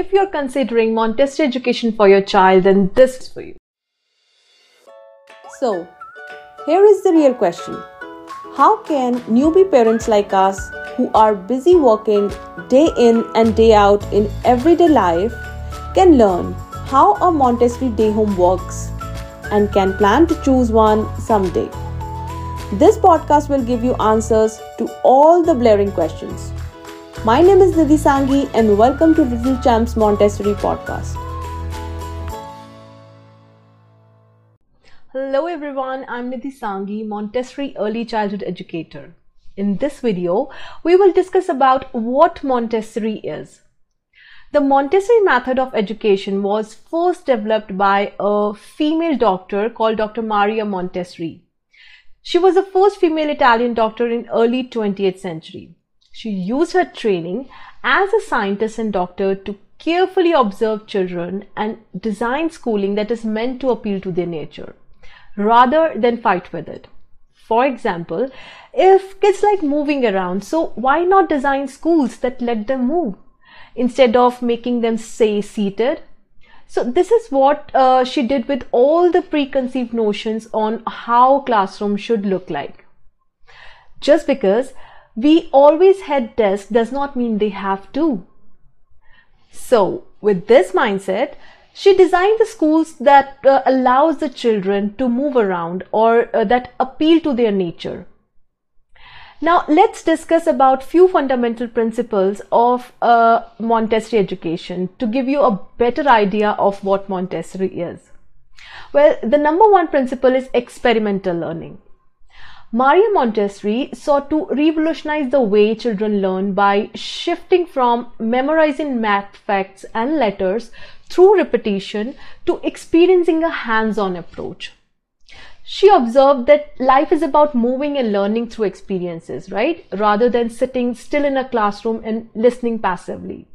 If you're considering Montessori education for your child, then this is for you. So, here is the real question How can newbie parents like us, who are busy working day in and day out in everyday life, can learn how a Montessori day home works and can plan to choose one someday? This podcast will give you answers to all the blaring questions. My name is Nidhi Sanghi and welcome to Little Champs Montessori podcast. Hello everyone, I'm Nidhi Sanghi, Montessori Early Childhood Educator. In this video, we will discuss about what Montessori is. The Montessori method of education was first developed by a female doctor called Dr. Maria Montessori. She was the first female Italian doctor in early 20th century. She used her training as a scientist and doctor to carefully observe children and design schooling that is meant to appeal to their nature rather than fight with it. For example, if kids like moving around, so why not design schools that let them move instead of making them stay seated? So this is what uh, she did with all the preconceived notions on how classroom should look like. Just because we always had desks does not mean they have to. So with this mindset, she designed the schools that uh, allows the children to move around or uh, that appeal to their nature. Now let's discuss about few fundamental principles of uh, Montessori education to give you a better idea of what Montessori is. Well, the number one principle is experimental learning. Maria Montessori sought to revolutionize the way children learn by shifting from memorizing math facts and letters through repetition to experiencing a hands-on approach. She observed that life is about moving and learning through experiences, right? Rather than sitting still in a classroom and listening passively.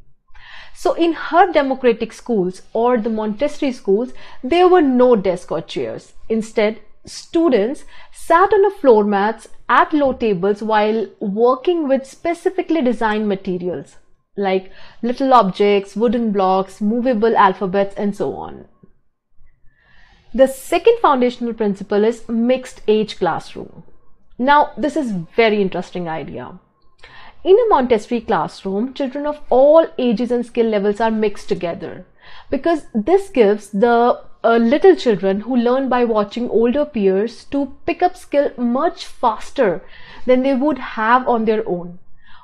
So in her democratic schools or the Montessori schools, there were no desks or chairs. Instead, students sat on a floor mats at low tables while working with specifically designed materials like little objects, wooden blocks, movable alphabets, and so on. The second foundational principle is mixed age classroom. Now, this is very interesting idea. In a Montessori classroom, children of all ages and skill levels are mixed together because this gives the uh, little children who learn by watching older peers to pick up skill much faster than they would have on their own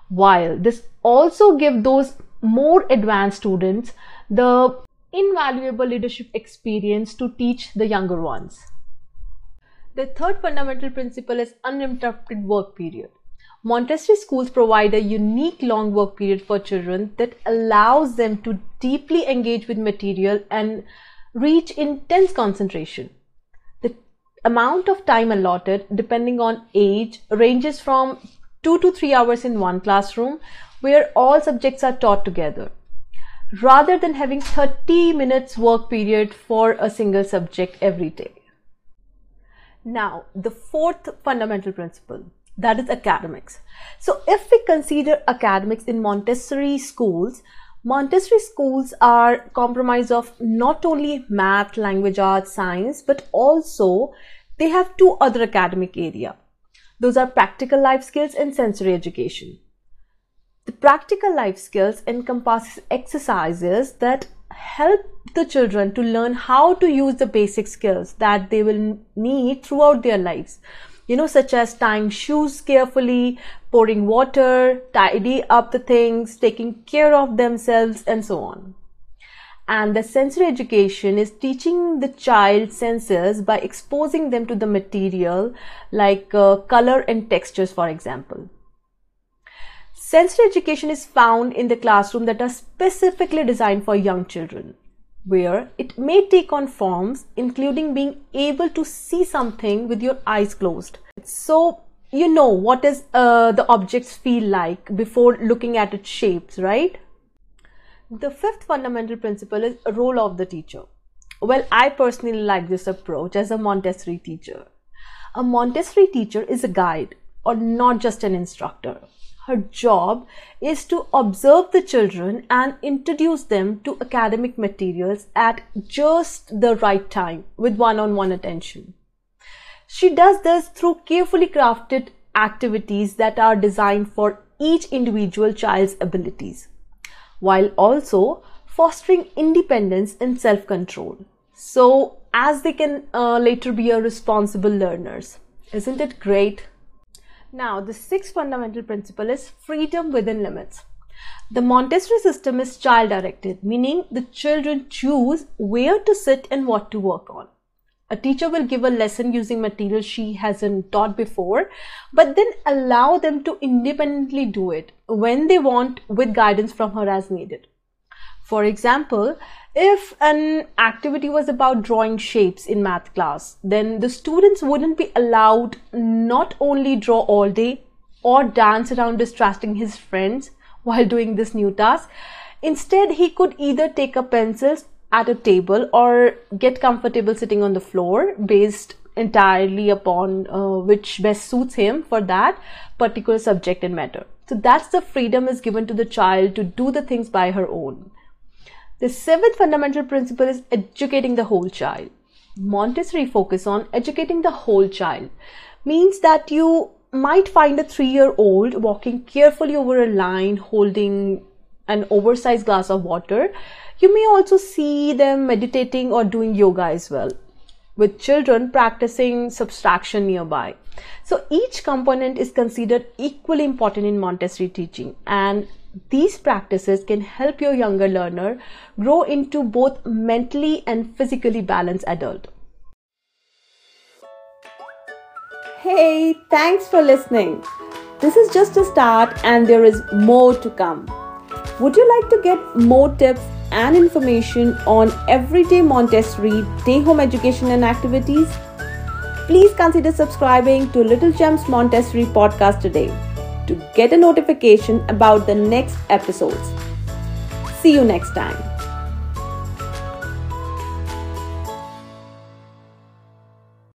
while this also give those more advanced students the invaluable leadership experience to teach the younger ones. The third fundamental principle is uninterrupted work period. Montessori schools provide a unique long work period for children that allows them to deeply engage with material and reach intense concentration. The amount of time allotted, depending on age, ranges from 2 to 3 hours in one classroom where all subjects are taught together rather than having 30 minutes work period for a single subject every day. Now, the fourth fundamental principle that is academics. So, if we consider academics in Montessori schools, Montessori schools are comprised of not only math, language arts, science, but also they have two other academic area. Those are practical life skills and sensory education. The practical life skills encompasses exercises that help the children to learn how to use the basic skills that they will need throughout their lives. You know, such as tying shoes carefully, pouring water, tidy up the things, taking care of themselves, and so on. And the sensory education is teaching the child senses by exposing them to the material like uh, color and textures, for example. Sensory education is found in the classroom that are specifically designed for young children, where it may take on forms including being able to see something with your eyes closed. So you know what is uh, the objects feel like before looking at its shapes, right? The fifth fundamental principle is role of the teacher. Well, I personally like this approach as a Montessori teacher. A Montessori teacher is a guide or not just an instructor her job is to observe the children and introduce them to academic materials at just the right time with one on one attention. She does this through carefully crafted activities that are designed for each individual child's abilities, while also fostering independence and self control. So, as they can uh, later be a responsible learners. Isn't it great? Now, the sixth fundamental principle is freedom within limits. The Montessori system is child directed, meaning the children choose where to sit and what to work on. A teacher will give a lesson using material she hasn't taught before, but then allow them to independently do it when they want with guidance from her as needed. For example, if an activity was about drawing shapes in math class, then the students wouldn't be allowed not only draw all day or dance around distracting his friends while doing this new task. Instead, he could either take up pencils at a table or get comfortable sitting on the floor based entirely upon uh, which best suits him for that particular subject and matter. So that's the freedom is given to the child to do the things by her own. The seventh fundamental principle is educating the whole child. Montessori focus on educating the whole child means that you might find a three year old walking carefully over a line holding an oversized glass of water. You may also see them meditating or doing yoga as well, with children practicing subtraction nearby. So each component is considered equally important in Montessori teaching, and these practices can help your younger learner grow into both mentally and physically balanced adult. Hey, thanks for listening. This is just a start and there is more to come. Would you like to get more tips and information on everyday Montessori day home education and activities? Please consider subscribing to Little Champs Montessori podcast today to get a notification about the next episodes. See you next time.